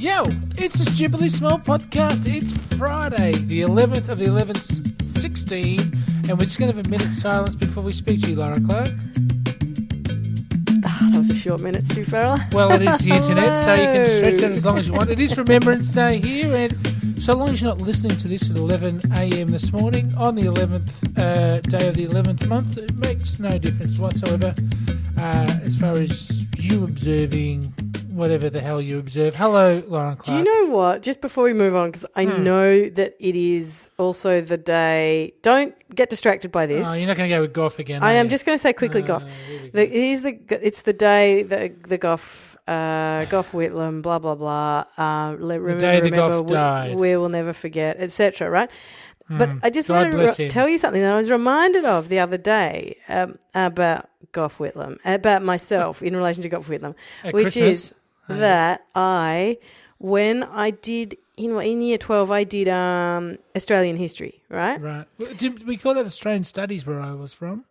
Yo, it's a stupidly small podcast. It's Friday, the 11th of the 11th, 16, and we're just going to have a minute's silence before we speak to you, Laura Clark. Ah, that was a short minute, Stu Farrell. Well, it is the internet, so you can stretch that as long as you want. It is Remembrance Day here, and so long as you're not listening to this at 11 a.m. this morning on the 11th uh, day of the 11th month, it makes no difference whatsoever uh, as far as you observing whatever the hell you observe. Hello, Lauren Do you know what? Just before we move on, because I Hmm. know that it is also the day. Don't get distracted by this. Oh, you're not going to go with Gough again. I am you? just going to say quickly, Oh, Gough. The, it is the it's the day that the Gough uh, Gough Whitlam blah blah blah. Uh, le- remember, day the remember, Gough we, died. we will never forget, etc. Right? But Mm. I just God wanted to re- tell you something that I was reminded of the other day um, about Gough Whitlam, about myself in relation to Gough Whitlam, At which Christmas? is that I, when I did in in year twelve, I did um, Australian history, right? Right. Did we call that Australian studies where I was from?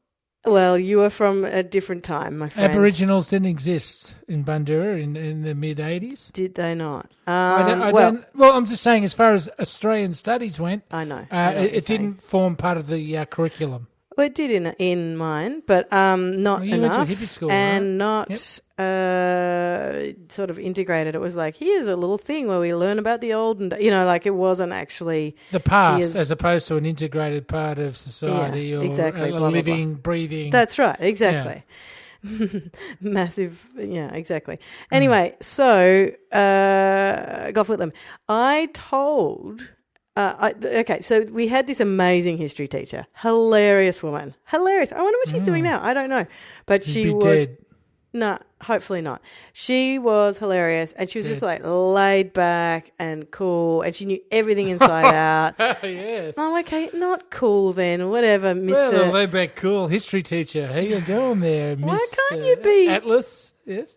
Well, you were from a different time, my friend. Aboriginals didn't exist in Bundoora in, in the mid 80s. Did they not? Um, I don't, I well, don't, well, I'm just saying, as far as Australian studies went, I know. uh, I know it, it didn't form part of the uh, curriculum. Well, it did in in mine, but um, not Well, you went enough, to a hippie school, and not Yep. uh, sort of integrated. It was like here's a little thing where we learn about the old, and you know, like it wasn't actually. The past, as opposed to an integrated part of society Yeah, or exactly, blah, blah, blah. living, breathing. That's right, exactly. Massive, yeah, exactly. Anyway, so uh, Gough them I told. Uh, I, okay, so we had this amazing history teacher, hilarious woman, hilarious. I wonder what she's doing now. I don't know, but You'd she was dead. no, hopefully not. She was hilarious, and she was just like laid back and cool, and she knew everything inside out. Oh, yes. Oh, okay, not cool then. Whatever, Mister. Well, laid back, cool history teacher. How you going there, Miss Why can't uh, you be- Atlas? Yes.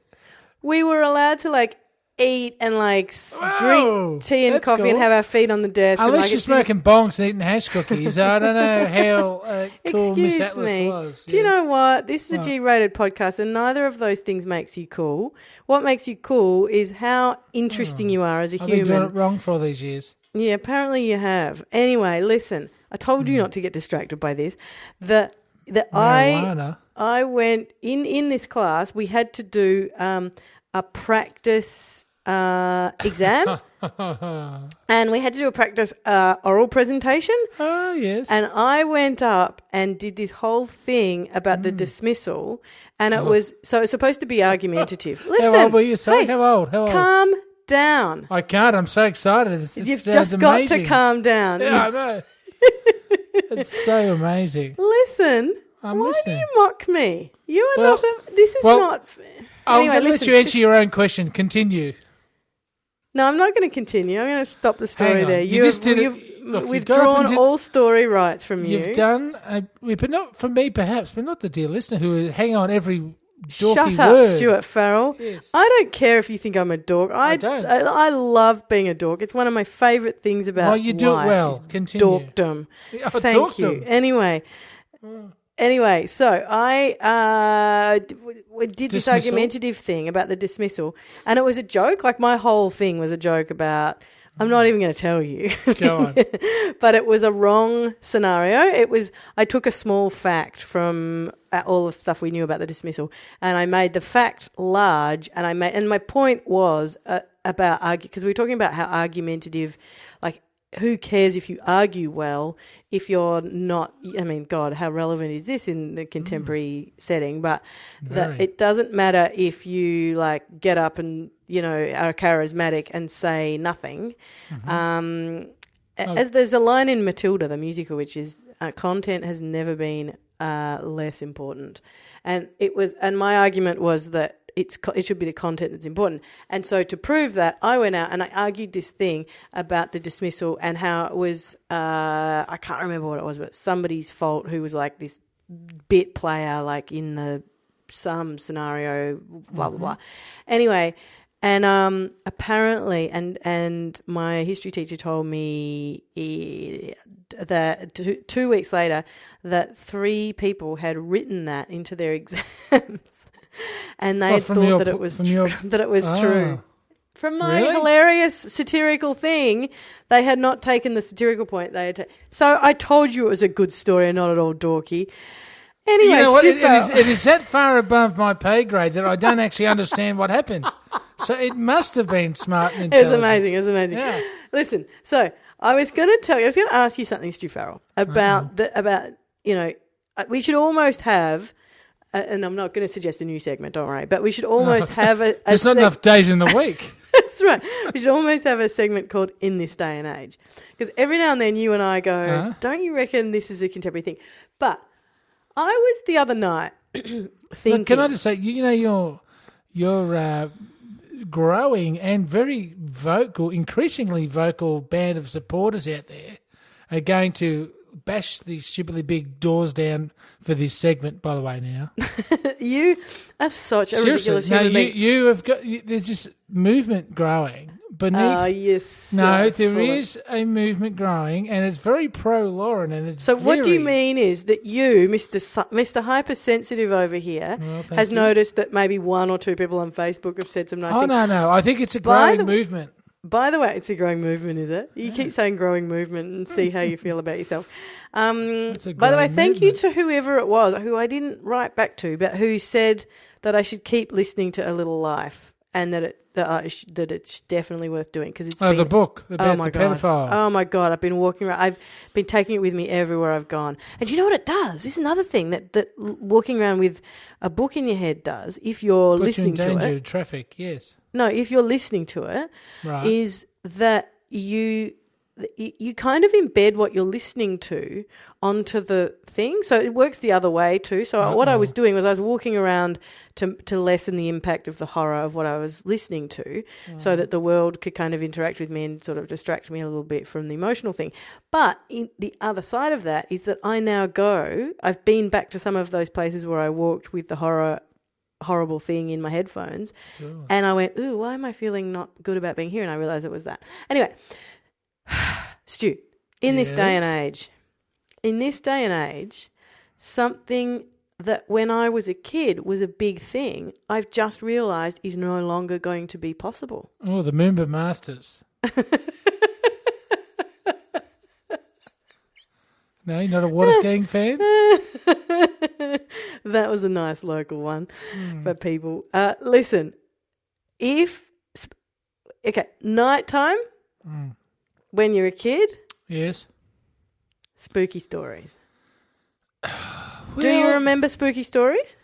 we were allowed to like eat and like Wow, drink tea and that's coffee and cool. have our feet on the desk. and, Unless like, you're smoking bongs and eating hash cookies, I don't know how uh, cool Miss Excuse Atlas me. was. Do you yes. know what? This is a What? G-rated podcast, and neither of those things makes you cool. What makes you cool is how interesting you are as a Hmm. I've been doing it human. wrong for all these years. Yeah, apparently you have. Anyway, listen. I told Hmm. you not to get distracted by this. That that I Marijuana. I went in in this class. We had to do um, a practice uh, exam, and we had to do a practice uh, oral presentation. oh, yes. And I went up and did this whole thing about Hmm. the dismissal, and it was so it's supposed to be argumentative. Listen, how old were you? Sorry, hey, how old? How old? calm down. I can't. I'm so excited. This, this You've just got to calm down. Yeah, I know. it's so amazing. Listen, I'm why listening. do you mock me? You are Well- not. A, this is well, not. Anyway, let listen, you answer just- your own question. Continue. No, I'm not going to continue. I'm going to stop the story there. You You've, did you've look, withdrawn got up and did- all story rights from you. You've done, uh, but not from me, perhaps, but not the dear listener who hang on every dorky Shut up, word. Stuart Farrell. Yes. I don't care if you think I'm a dork. I, I don't. I, I love being a dork. It's one of my favourite things about Well, you do it well. Continue. Dorkdom. Oh, Thank dorkdom. you. Anyway. Anyway, so I uh, d- w- w- did this Dismissal? argumentative thing about the dismissal, and it was a joke. Like my whole thing was a joke about. I'm not even going to tell you. Go on. but it was a wrong scenario. It was I took a small fact from uh, all the stuff we knew about the dismissal, and I made the fact large. And I made and my point was uh, about argue because we were talking about how argumentative, like who cares if you argue well if you're not i mean god how relevant is this in the contemporary setting? But that it doesn't matter if you like get up and you know are charismatic and say nothing. Um Oh. as there's a line in matilda the musical which is uh, content has never been uh, less important. And it was and my argument was that it's it should be the content that's important. And so to prove that, I went out and I argued this thing about the dismissal and how it was uh, I can't remember what it was, but somebody's fault who was like this bit player, like in the some scenario, blah blah blah. Anyway, and um, apparently, and and my history teacher told me eh, that two, two weeks later that three people had written that into their exams, and they Oh, had from thought your that it was tr- your- that it was Ah. true From my Really? hilarious satirical thing, they had not taken the satirical point. They had ta- so I told you it was a good story and not at all dorky. Anyway, you know It, it, is, it is that far above my pay grade that I don't actually understand what happened. So it must have been smart and It was amazing. It was amazing. Yeah. Listen, so I was going to tell you, I was going to ask you something, Stu Farrell, about the about you know, uh, we should almost have, and I'm not going to suggest a new segment, don't worry, but we should almost have a. a There's not seg- enough days in the week. That's right. We should almost have a segment called "In This Day and Age," because every now and then you and I go, Huh? "Don't you reckon this is a contemporary thing?" But I was the other night thinking. Look, can I just say, you, you know, your your uh, growing and very vocal, increasingly vocal band of supporters out there are going to bash these stupidly big doors down for this segment. By the way, now you are such a seriously, ridiculous no, human you being. you have got you, there's this movement growing beneath. Oh, yes. no, there is a movement growing, and it's very pro Lauren, and it's So what do you mean is that you, Mr. Su- Mr. Hypersensitive over here, Well, has you. noticed that maybe one or two people on Facebook have said some nice Oh things. no, no, I think it's a growing the- movement. By the way, it's a growing movement, is it? You keep saying growing movement and see how you feel about yourself. Um, by the way, thank you to whoever it was who I didn't write back to, but who said that I should keep listening to A Little Life and that it that, I sh- that it's definitely worth doing because it's Oh, been the book about oh my the god! pedophile. Oh my god! I've been walking around. I've been taking it with me everywhere I've gone. And you know what it does? This is another thing that that walking around with a book in your head does. If you're Puts listening you in to danger it, traffic. Yes, no, if you're listening to it, right. is that you you kind of embed what you're listening to onto the thing. So it works the other way too. So what I was doing was I was walking around to to lessen the impact of the horror of what I was listening to, so that the world could kind of interact with me and sort of distract me a little bit from the emotional thing. But in, the other side of that is that I now go. I've been back to some of those places where I walked with the horror horrible thing in my headphones Sure. and I went, ooh, why am I feeling not good about being here? And I realized it was that. Anyway, Stu, in this day and age, in this day and age, something that when I was a kid was a big thing, I've just realized is no longer going to be possible. Oh, the Moomba Masters. no, you're not a water skiing fan? that was a nice local one for people. Uh, listen, if, okay, nighttime, when you're a kid, Yes. spooky stories. Do you remember spooky stories?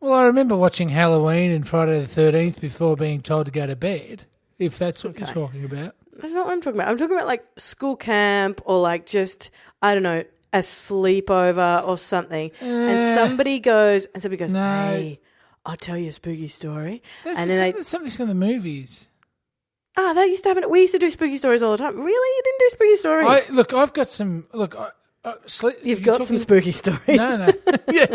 Well, I remember watching Halloween and Friday the 13th before being told to go to bed, if that's what you're talking about. That's not what I'm talking about. I'm talking about like school camp or like just I don't know a sleepover or something, and Eh. somebody goes and somebody goes, No. "Hey, I'll tell you a spooky story." That's, and then some- they, that's something from the movies. ah, that used to happen. We used to do spooky stories all the time. Really, you didn't do spooky stories? I, look, I've got some. Look, I, I, sleep, You've got some spooky stories. No, no. yeah.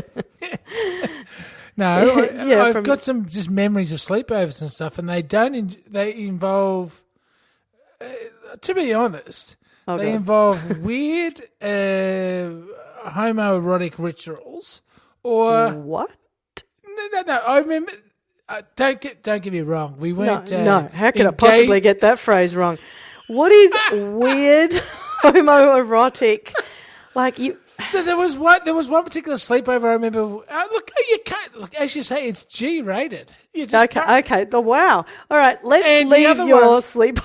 No, I, Yeah, I've from- got some just memories of sleepovers and stuff, and they don't. In, they involve, uh, to be honest, Oh, they God. involve weird uh, homoerotic rituals, or what? no, no, no. I remember. Uh, don't get, don't get me wrong. We No, weren't. uh, no. How could I possibly get that phrase wrong? What is weird homoerotic? Like you. No, there was one. There was one particular sleepover. I remember. Uh, look, you can't. Look, as you say, it's G rated. Okay, can't- okay. The wow. All right, let's And leave your one- sleep.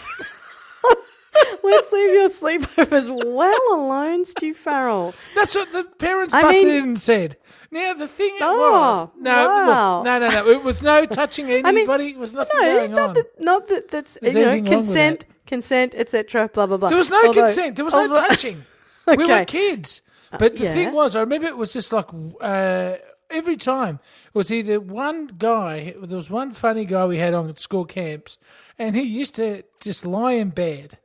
Let's leave your sleepovers well alone, Stu Farrell. That's what the parents I busted mean- in and said. Now the thing Oh, was no, wow. look, no, no, no. It was no touching mean, anybody. it was nothing No, going not on. that, not that. That's There's you know consent, consent, etc. Blah blah blah. there was no Although- consent. There was no although- touching. We were Uh, kids. But the yeah. thing was, I remember it was just like uh, every time it was either one guy. There was one funny guy we had on at school camps, and he used to just lie in bed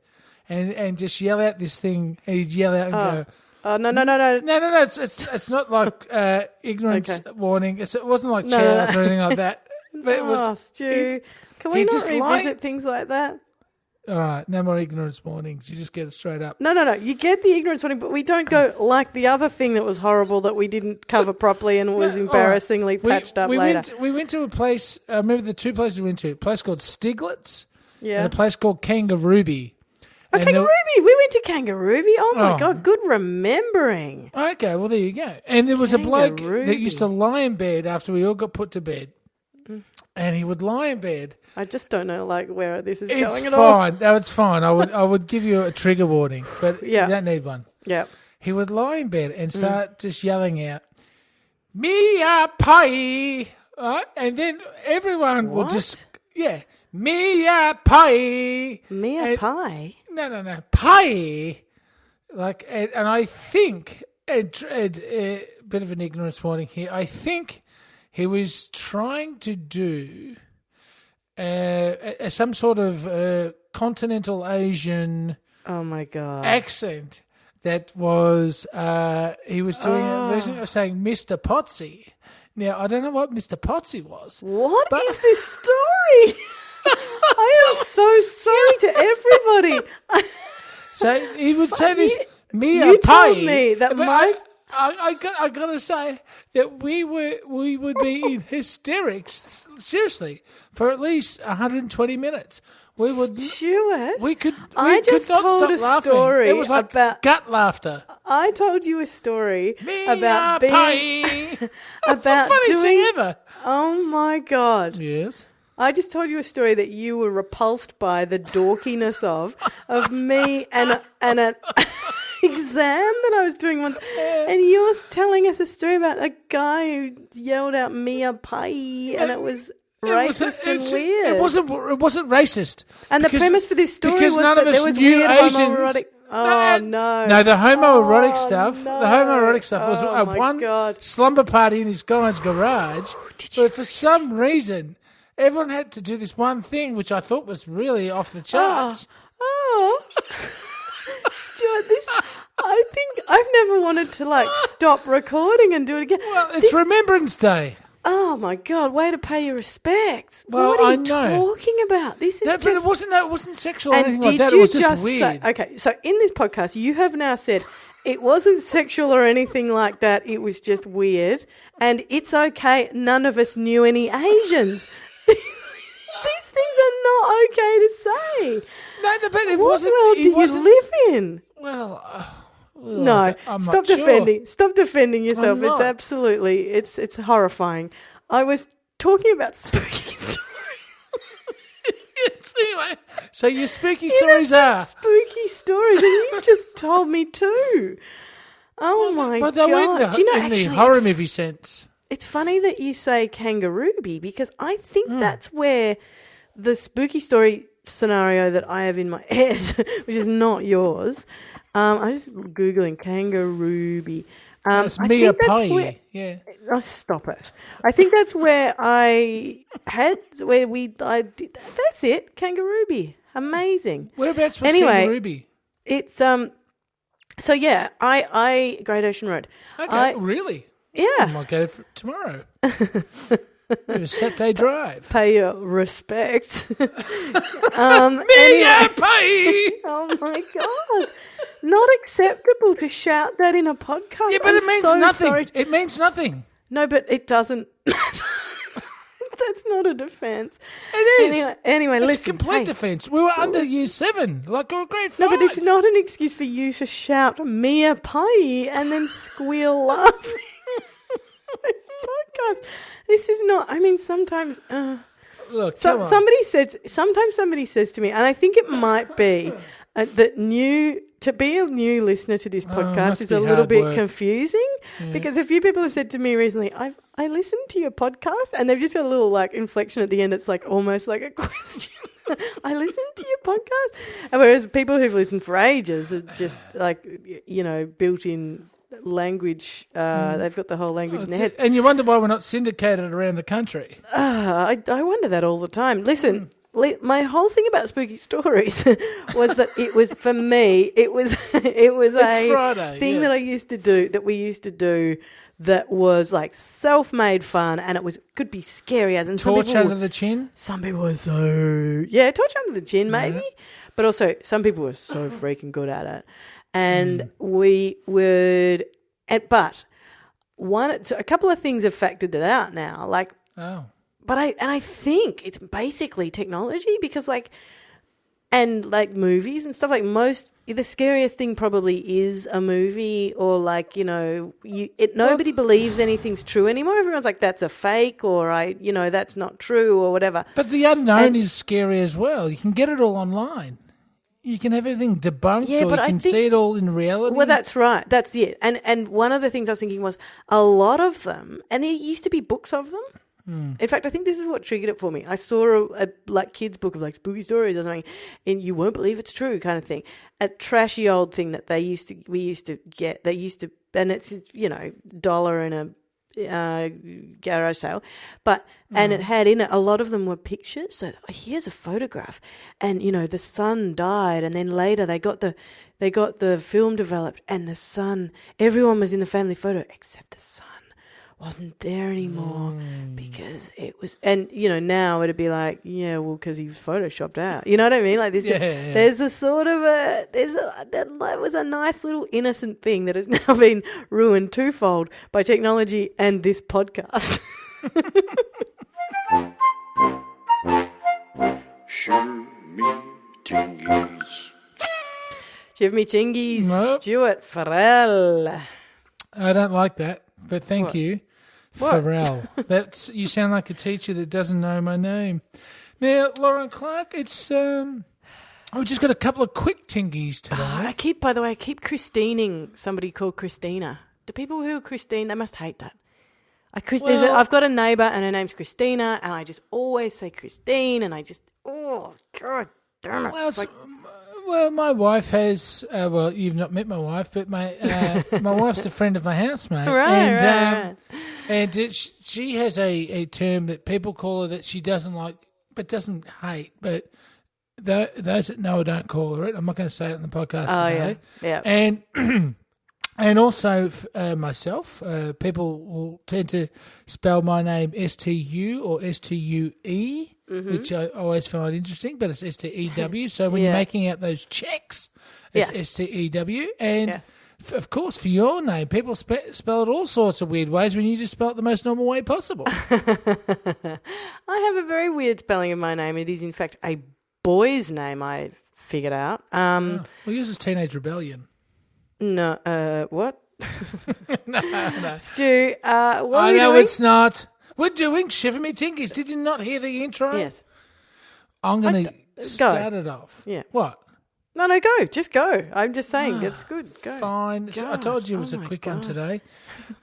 and and just yell out this thing. And he'd yell out and go. Oh no no no no. No, no, no. It's it's, it's not like uh, ignorance Okay. warning. It's, it wasn't like No, chairs no. or anything like that. But it was oh, Stu, can we not just revisit lied- things like that? all right. No more ignorance warnings. You just get it straight up. No, no, no. You get the ignorance warning, but we don't go like the other thing that was horrible that we didn't cover properly and was right. embarrassingly We, patched up we later. went. We went to a place. I remember the two places we went to. A place called Steiglitz, Yeah. and a place called Kangaroobie. Oh, And there- Kangaroobie. We went to Kangaroobie. Oh my Oh. god, good remembering. Okay, well there you go. And there was a bloke that used to lie in bed after we all got put to bed, mm. and he would lie in bed. I just don't know like where this is It's going at all. fine. No, it's fine. I would I would give you a trigger warning, but Yeah. you don't need one. Yeah. He would lie in bed and mm. start just yelling out, "Mia pie," right? and then everyone would What? just yeah, "Mia pie." Mia And- pie. No, no, no, pie. Like, and, and I think a, a, bit of an ignorance warning here. I think he was trying to do uh, a, a- some sort of uh, continental Asian Oh my god. accent that was uh, he was doing Ah. a version of saying Mr. Potsy. Now I don't know what Mr. Potsy was. What is this story? I am so sorry to everybody. So he would say this. You- Mia you pie. told me that my- I, I, I got I gotta say that we were we would be in hysterics seriously for at least 120 minutes. We would Stuart, we could we I just could not told stop a laughing. story It was like about- gut laughter. I told you a story Mia about being. That's about the funniest thing ever. Oh my god. Yes. I just told you a story that you were repulsed by the dorkiness of of me and a, and an exam that I was doing once, and you were telling us a story about a guy who yelled out "Mia pie" and it was It was- racist and weird. It wasn't. It wasn't racist. and the premise for this story because was none that of there us was knew weird Asians. homoerotic. Oh no! No, the homoerotic Oh, stuff. The homoerotic stuff was Oh, a one God. slumber party in this guy's garage. But for some reason, everyone had to do this one thing, which I thought was really off the ah. charts. Oh. Stuart, this I think I've never wanted to like stop recording and do it again. Well, it's This- Remembrance Day. oh my god, way to pay your respects. Well, what are I you know. talking about? This is That, but it wasn't. that. It wasn't sexual or anything did like that. you It was just, just weird. say okay, so in this podcast you have now said it wasn't sexual or anything like that, it was just weird. And it's okay, none of us knew any Asians. These things are not okay to say. no, no, but it What wasn't. world it do you wasn't- live in? Well, uh, well, No, stop not sure. defending. Stop defending yourself. I'm It's not. absolutely it's it's horrifying. I was talking about spooky stories. anyway, so your spooky stories are. spooky stories, and you've just told me two. Oh my But god! the, Do you know actually? the horror movie sense. it's funny that you say kangaroobie because I think Hmm. that's where the spooky story scenario that I have in my head, which is not yours. Um, I'm just googling kangaroobie. Um, Mia that's Pie. where- Yeah. Oh, stop it! I think that's where I had where we. I did, that's it. Kangaroobie, amazing. Whereabouts was Anyway, Kangaroobie? It's um. So yeah, I I Great Ocean Road. Okay, I- really? I Yeah, might go tomorrow. Saturday drive. pay your respects. um. Mia anyway- Pie! oh my god, not acceptable to shout that in a podcast. Yeah, but I'm it means so nothing. sorry. It means nothing. No, but it doesn't. That's not a defense. It is. Anyway, anyway it's listen. a complete hey. defence. We were under year seven, like we were grade No, but it's not an excuse for you to shout Mia Pie and then squeal laughing. Podcast. This is not. I mean, sometimes. Uh, Look, so, come on. somebody says. Sometimes somebody says to me, and I think it might be uh, that new to be a new listener to this podcast Oh, is a little bit work. confusing because a few people have said to me recently, "I've I listened to your podcast," and they've just got a little like inflection at the end. It's like almost like a question. I listened to your podcast, and whereas people who've listened for ages are just like you know built in language. Uh, They've got the whole language Oh, in their heads. And you wonder why we're not syndicated around the country. Ah, I, I wonder that all the time. Listen, li- my whole thing about spooky stories was that it was for me. It was it was a Friday, thing yeah. that I used to do that we used to do that was like self-made fun, and it was could be scary as and some Torch people under were, the chin. some people were so yeah torch under the chin maybe, but also some people were so freaking good at it, and Mm. we would. But one, so a couple of things have factored it out now. Like Oh. but I and I think it's basically technology because like and like movies and stuff like most the scariest thing probably is a movie or like you know you it nobody believes anything's true anymore everyone's like that's a fake or i you know that's not true or whatever But the unknown And- is scary as well. You can get it all online. You can have everything debunked, Yeah, or but you I can think- see it all in reality. well that's right that's it and and one of the things i was thinking was a lot of them and there used to be books of them hmm. in fact, I think this is what triggered it for me. I saw a, a like kids book of like spooky stories or something, and you won't believe it's true kind of thing. A trashy old thing that they used to we used to get. They used to, and it's you know dollar and a uh, garage sale, but and it had in it a lot of them were pictures. So here's a photograph, and you know the son died, and then later they got the they got the film developed, and the son everyone was in the family photo except the son wasn't there anymore mm. because it was and you know now it'd be like yeah well because he was photoshopped out you know what i mean like this Yeah, yeah. there's a sort of a there's a that that was a nice little innocent thing that has now been ruined twofold by technology and this podcast Show me tingies. Jimmy Chingies, Nope. Stuart Farrell. I don't like that, but thank What? you, What? Pharrell. That's you sound like a teacher that doesn't know my name. Now, Lauren Clark, it's um, I've just got a couple of quick tingies today. I keep, by the way, I keep Christining somebody called Christina. The people who are Christine, they must hate that. I Chris, there's a, Well- I've got a neighbour and her name's Christina, and I just always say Christine, and I just, oh, God damn it. Well, It's like, s- well, my wife has. Uh, well, you've not met my wife, but my uh, my wife's a friend of my housemate, right, and right, um, and it, she has a, a term that people call her that she doesn't like, but doesn't hate. But those that know her don't call her it. I'm not going to say it on the podcast Oh, yeah. Yeah. And and also uh, myself, uh, people will tend to spell my name S T U or S T U E, Mm-hmm. which I always find interesting, but it's S T E W. So when you're Yeah. making out those checks, it's Yes. S T E W. And Yes. f- of course, for your name, people spe- spell it all sorts of weird ways when you just spell it the most normal way possible. I have a very weird spelling of my name. It is, in fact, a boy's name, I figured out. Um, well, yours is Teenage Rebellion. No, uh, what? no, no. Stu, uh, what I are we know doing? it's not. We're doing Shiver Me Tinkies. Did you not hear the intro? Yes. I'm going to start it off. Yeah. What? No, no, go. Just go. I'm just saying, it's good. Go. Fine. So I told you it was Gosh, a oh quick one God. today.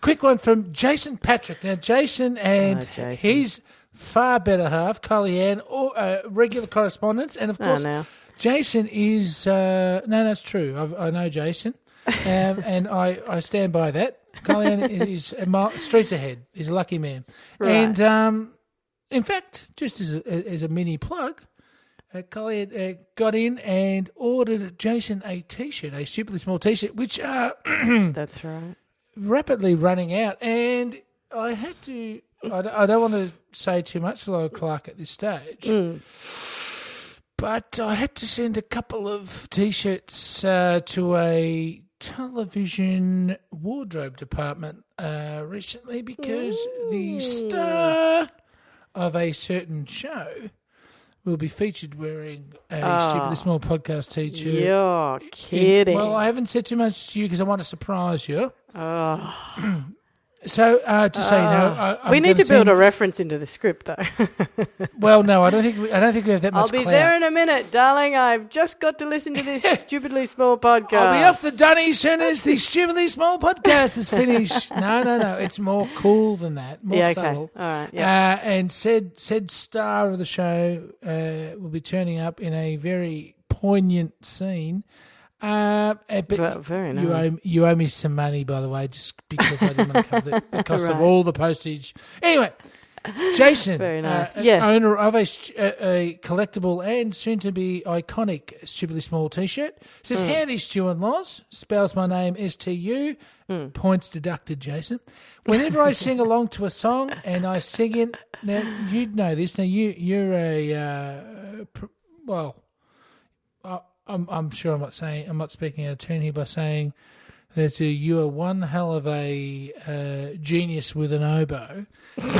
Quick one from Jason Patrick. Now, Jason and Oh, Jason. his far better half, Carly-Ann, or uh, regular correspondence. And of Oh, course, no. Jason is. Uh, no, that's true. I've, I know Jason. Um, and I, I stand by that. Carly-Ann is a mile, streets ahead. He's a lucky man. Right. And um, in fact, just as a, as a mini plug, uh, Collier uh, got in and ordered Jason a T-shirt, a stupidly small T-shirt, which are That's right. rapidly running out. And I had to. I don't, I don't want to say too much to Laura Clark at this stage, Mm. but I had to send a couple of T-shirts uh, to a television wardrobe department uh, recently because the star of a certain show will be featured wearing a Ah. stupidly small podcast T-shirt. You're In- kidding. Well, I haven't said too much to you because I want to surprise you. oh. So, uh, just so you know, I, we need gonna build a reference into the script, though. Well, no, I don't think we, I don't think we have that much. I'll be clout. there in a minute, darling. I've just got to listen to this stupidly small podcast. I'll be off the dunny as soon as the stupidly small podcast is finished. No, no, no. It's more cool than that. More Yeah, okay. subtle. All right. Yeah. Uh, and said said star of the show uh, will be turning up in a very poignant scene. Uh, uh, but very you owe you owe me some money, by the way, just because I didn't want to cover the, the cost of all the postage. Anyway, Jason, Very nice. uh, Yes. owner of a, a, collectible and soon to be iconic stupidly small T-shirt, says, Hmm. "Howdy, Stu and Loz." Spells my name S T U. Hmm. Points deducted, Jason. Whenever I sing along to a song and I sing it, now you'd know this. Now you you're a uh, pr- well. I'm I'm sure I'm not saying I'm not speaking out of turn here by saying that uh, you are one hell of a uh, genius with an oboe.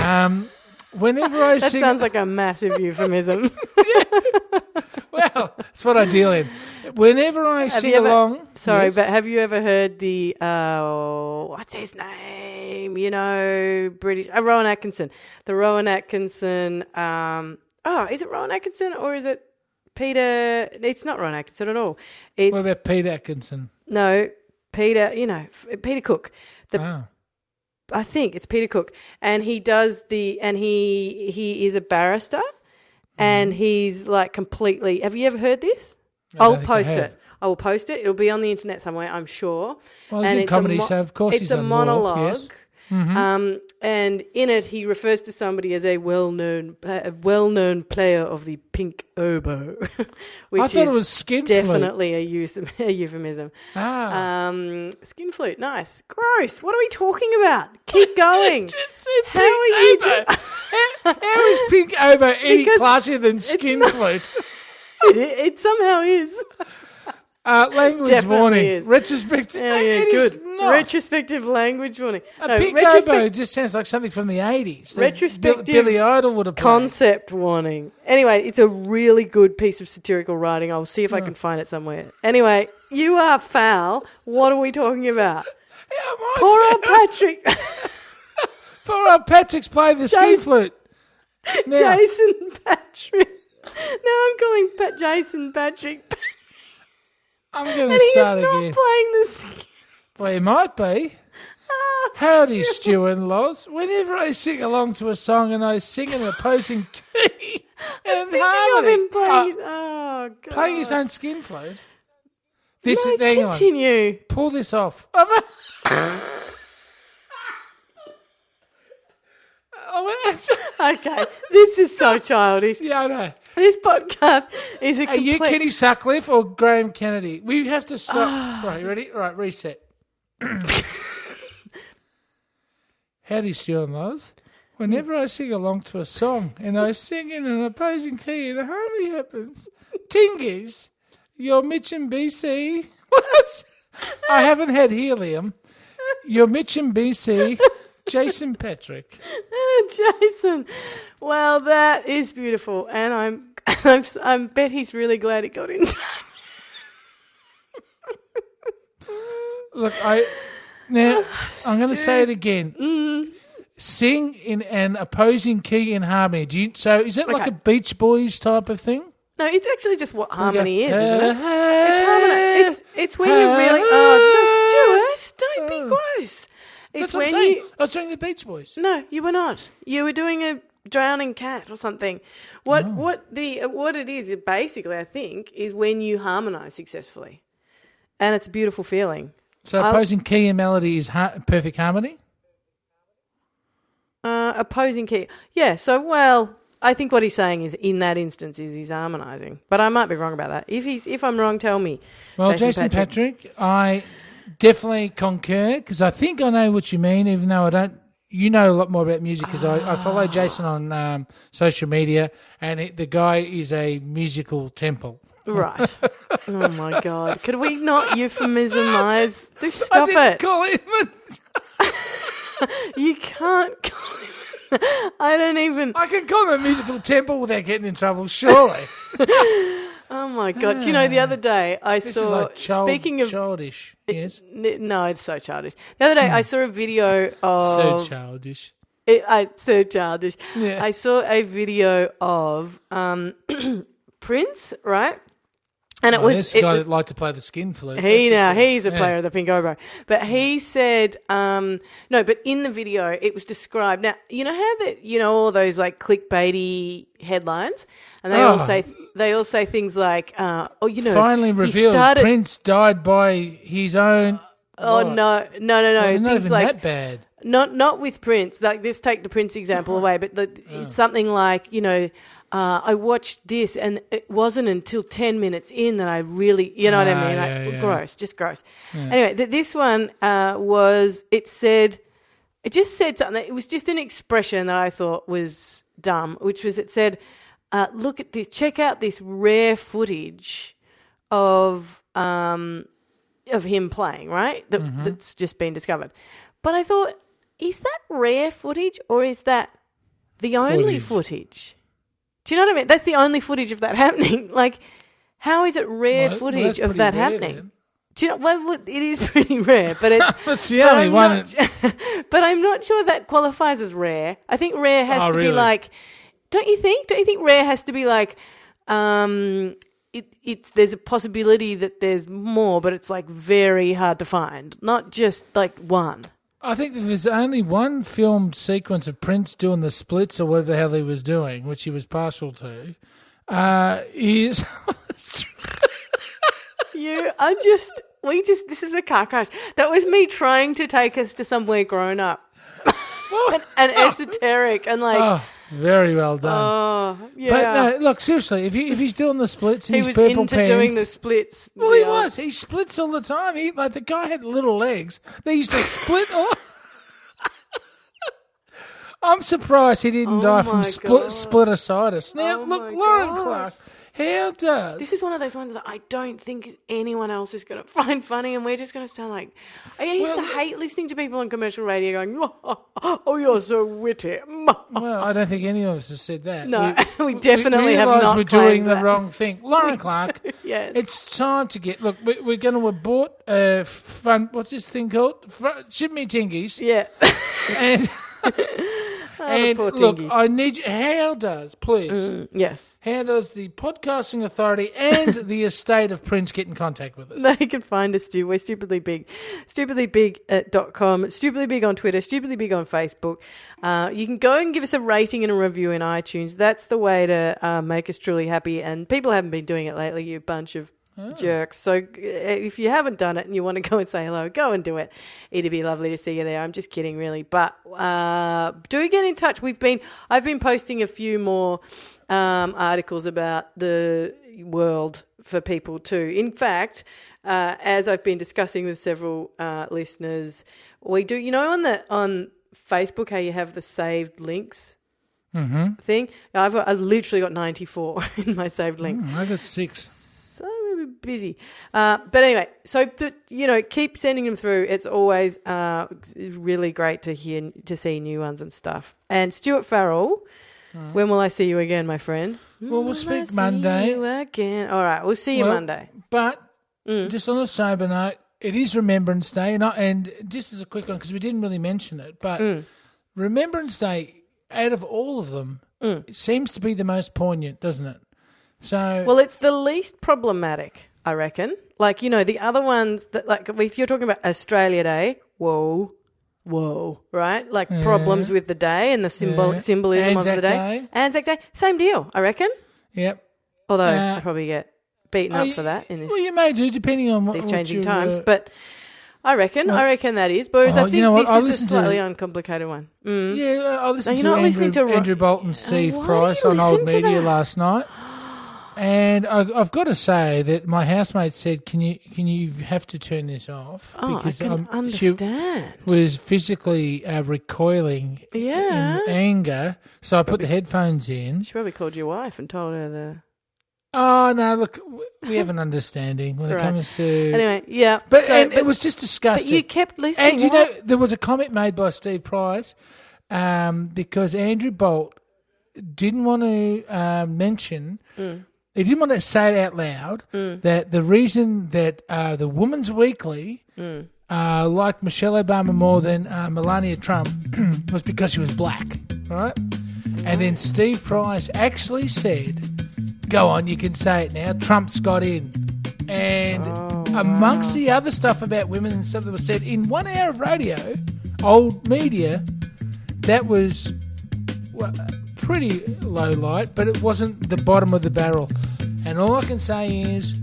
Um, whenever I That sing, sounds like a massive euphemism. well, that's what I deal in. Whenever I Have sing ever- along, Sorry, yes. but have you ever heard the uh, what's his name? You know, British uh, Rowan Atkinson. The Rowan Atkinson. Um, oh, is it Rowan Atkinson or is it Peter? It's not Ron Atkinson at all. It's what about Pete Atkinson? no Peter. You know, Peter Cook. The Oh. I think it's Peter Cook, and he does the and he he is a barrister, and Mm-hmm. he's like completely. Have you ever heard this? I I'll think I post it. I will post it. It'll be on the internet somewhere, I'm sure. Well, he's and in it's a comedy, mo- so of course it's he's a monologue. yes. Mm-hmm. Um, and in it, he refers to somebody as a well-known, a well-known player of the pink oboe, which I thought it was skin flute. definitely a, eus- a euphemism. Ah. Um, skin flute, nice, gross. What are we talking about? Keep going. How are you oboe. how, how is pink oboe any Because classier than skin not- flute? it, it somehow is. Uh, language Definitely warning. is. Retrospective. Yeah, yeah, It good. Retrospective language warning. a No, oboe just sounds like something from the 80s. Retrospective Bill- Billy Idol would have played. Concept warning. Anyway, it's a really good piece of satirical writing. I'll see if I can find it somewhere. Anyway, you are foul. What are we talking about? Poor old Patrick. Poor old Patrick's playing the Jason- flute. Now, Jason Patrick. Now I'm calling Pat Jason Patrick. I'm going to he is start not playing the skin. Well, he might be. Ah, Howdy, Stu and Loz. Whenever I sing along to a song and I sing an opposing key and Thinking of harmony, him playing. uh, oh, God. playing his own skin flute. This No, is hang on. continue. Pull this off. oh, well, that's, Okay, this is so childish. yeah, I know. This podcast is a Are you. Kenny Sutcliffe or Graham Kennedy? We have to stop. right, you ready? Right, reset. Howdy, Stu and Loz. Whenever I sing along to a song and I sing in an opposing key and a harmony happens, Tingies, you're Mitch and BC. What? I haven't had helium. You're Mitch and BC, Jason Patrick. Jason. Well, that is beautiful, and I'm, I'm, I bet he's really glad it got in. Look, I now I'm going to say it again. Mm. Sing in an opposing key in harmony. Do you, so is it like Okay. a Beach Boys type of thing? No, it's actually just what harmony is, isn't it? "Ah, It's harmony. It's it's when you really. Oh, Stuart, don't be gross. It's That's what I'm when saying. you. I was doing the Beach Boys. No, you were not. You were doing a drowning cat or something. What Oh. what the what it is basically, I think, is when you harmonize successfully, and it's a beautiful feeling. So I'll- opposing key and melody is ha- perfect harmony. Uh, opposing key. Yeah. So well, I think what he's saying is in that instance is he's harmonizing, but I might be wrong about that. If he's if I'm wrong, tell me. Well, Jason Jason, Patrick. I definitely concur because I think I know what you mean, even though I don't. You know a lot more about music because I, I follow Jason on um, social media, and it, the guy is a musical temple. Right. oh my god. Could we not I stop didn't it. call him. You can't call him. I don't even. I can call him a musical temple without getting in trouble, surely. Oh my god! Do you know the other day I This saw? is like child, speaking of, childish. Yes, n- no, it's so childish. The other day I saw a video of. so childish. It, I so childish. Yeah. I saw a video of um, Prince, right? And it Oh, was it guy was that liked to play the skin flute. He now that's for sure. he's a Yeah. player of the pink oboe, but he said um, no. But in the video, it was described. Now you know how that you know all those like clickbaity headlines, and they all Oh. say they all say things like, uh, "Oh, you know, Finally revealed started- Prince died by his own. Oh What? no, no, no, no! Well, not things even like that bad. not not with Prince. Like let's take the Prince example away, but the, Oh. it's something like you know. Uh, I watched this, and it wasn't until ten minutes in that I really, you know what Ah, I mean? Like, yeah, yeah. Gross, just gross. Anyway, th- this one uh, was. It said, it just said something. It was just an expression that I thought was dumb, which was it said, uh, "Look at this. Check out this rare footage of um, of him playing. Right, that, Mm-hmm. that's just been discovered." But I thought, is that rare footage or is that the only footage. Do you know what I mean? That's the only footage of that happening. Like, how is it rare Well, well, footage that's of that happening? then. Do you know? Well, well, it is pretty rare, but it's. That's the but only I'm one. not- but I'm not sure that qualifies as rare. I think rare has Oh, to really? be like. Don't you think? Don't you think rare has to be like? Um, it, it's there's a possibility that there's more, but it's like very hard to find. Not just like one. I think if there's only one filmed sequence of Prince doing the splits or whatever the hell he was doing, which he was partial to, uh, is You are just. We just. This is a car crash. That was me trying to take us to somewhere grown up and, and esoteric and like. oh, very well done. Oh, yeah. But no, look seriously. If he, if he's doing the splits and he his was purple into pants, doing the splits. well, he yeah. was. He splits all the time. He like the guy had little legs. They used to split. all... I'm surprised he didn't Oh die my from split, God. splittercitis. Now, Oh look, my Lauren God. Clark, how does This is one of those ones that I don't think anyone else is going to find funny, and we're just going to sound like. I used Well- to hate listening to people on commercial radio going, "Oh, you're so witty." Well, I don't think any of us has said that. No, we definitely have not we're doing claimed the wrong thing. Lauren Clark, Yes. it's time to get. Look, we, we're going to abort uh, fun. What's this thing called? Fr- Shimmy Tingies. yeah. And, and look. I need you. How does, please, yes. how does the Podcasting Authority and the estate of Prince get in contact with us? They can find us, Stu. We're stupidly big. Stupidly big at dot com, stupidly big on Twitter, stupidly big on Facebook. Uh, you can go and give us a rating and a review in iTunes. That's the way to uh, make us truly happy. And people haven't been doing it lately, you bunch of jerks. So uh, if you haven't done it and you want to go and say hello, go and do it. It'd be lovely to see you there. I'm just kidding, really. But uh, do get in touch. We've been, I've been posting a few more um, articles about the world for people too. In fact, uh, as I've been discussing with several uh, listeners, we do. You know, on the on Facebook, how you have the saved links thing. I've I've literally got ninety four in my saved links. I got six. Busy. Uh, but anyway, so you know, keep sending them through. It's always uh, really great to hear to see new ones and stuff. And Stuart Farrell, when will I see you again, my friend? Well, we'll speak see Monday. you again. All right, we'll see you Well, Monday. But Mm. just on a sober note, it is Remembrance Day, and, I, and just as a quick one because we didn't really mention it, but Mm. Remembrance Day, out of all of them, it seems to be the most poignant, doesn't it? So Mm. Well, it's the least problematic, I reckon. Like, you know, the other ones that, like, if you're talking about Australia Day, whoa, whoa, right? Like problems with the day and the symbol Yeah. symbolism Anzac of the day. Day. Anzac Day, same deal, I reckon. yep. Although Uh, I probably get beaten Oh, up you- for that in this, Well, you may do depending on what these what changing you, times, uh, but I reckon, I reckon that is. Whereas Oh, I you think know what? this I is a slightly uncomplicated one. Mm. yeah, I listened you're to not Andrew, listening to Andrew Bolton, Steve why Price on Old Media that? last night. And I, I've got to say that my housemate said, "Can you can you have to turn this off?" Oh, I can um, she understand. was physically uh, recoiling Yeah. in anger. So I put the headphones in. She probably called your wife and told her the. Oh no! Look, we have an understanding when it comes to. Anyway, yeah. but, so- and but- it was just But disgusting. you kept listening. And you Why? know, there was a comment made by Steve Price um, because Andrew Bolt didn't want to uh, mention, Mm. He didn't want to say it out loud that the reason that uh, the Women's Weekly Mm. uh, liked Michelle Obama more than uh, Melania Trump was because she was black, right? And then Steve Price actually said, "Go on, you can say it now. Trump's got in." And Oh, amongst the other stuff about women and stuff that was said in one hour of radio, old media, that was well, pretty low light, but it wasn't the bottom of the barrel. And all I can say is,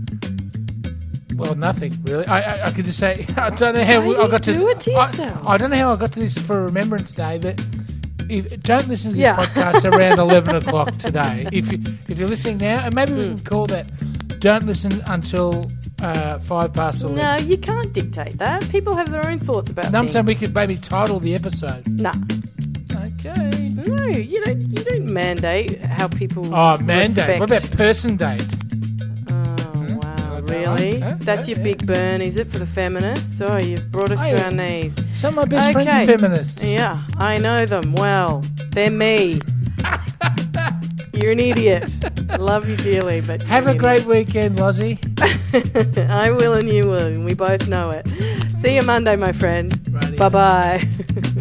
well, nothing really. I I, I could just say I don't know how we, I got to. do it to yourself? I, don't know how I got to this for Remembrance Day, but. If, don't listen to this Yeah. podcast around eleven o'clock today. If you if you're listening now, and maybe we Hmm. can call that. Don't listen until uh, five past eleven. No, you can't dictate that. People have their own thoughts about No, I'm saying we could maybe title the episode. no, Okay. No, you don't. You don't mandate how people. Oh, mandate. respect. What about person date? Oh hmm? wow, really? Huh? That's your big burn, is it, for the feminists? Oh, you've brought us Oh, to our knees. Some of my best friends are feminists. Yeah, I know them well. They're me. You're an idiot. I love you dearly, but Have a an great weekend, Lozzie. I will and you will, and we both know it. See you Monday, my friend. Bye bye.